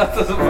だったぞ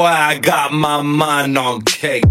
Boy, I got my mind on cake.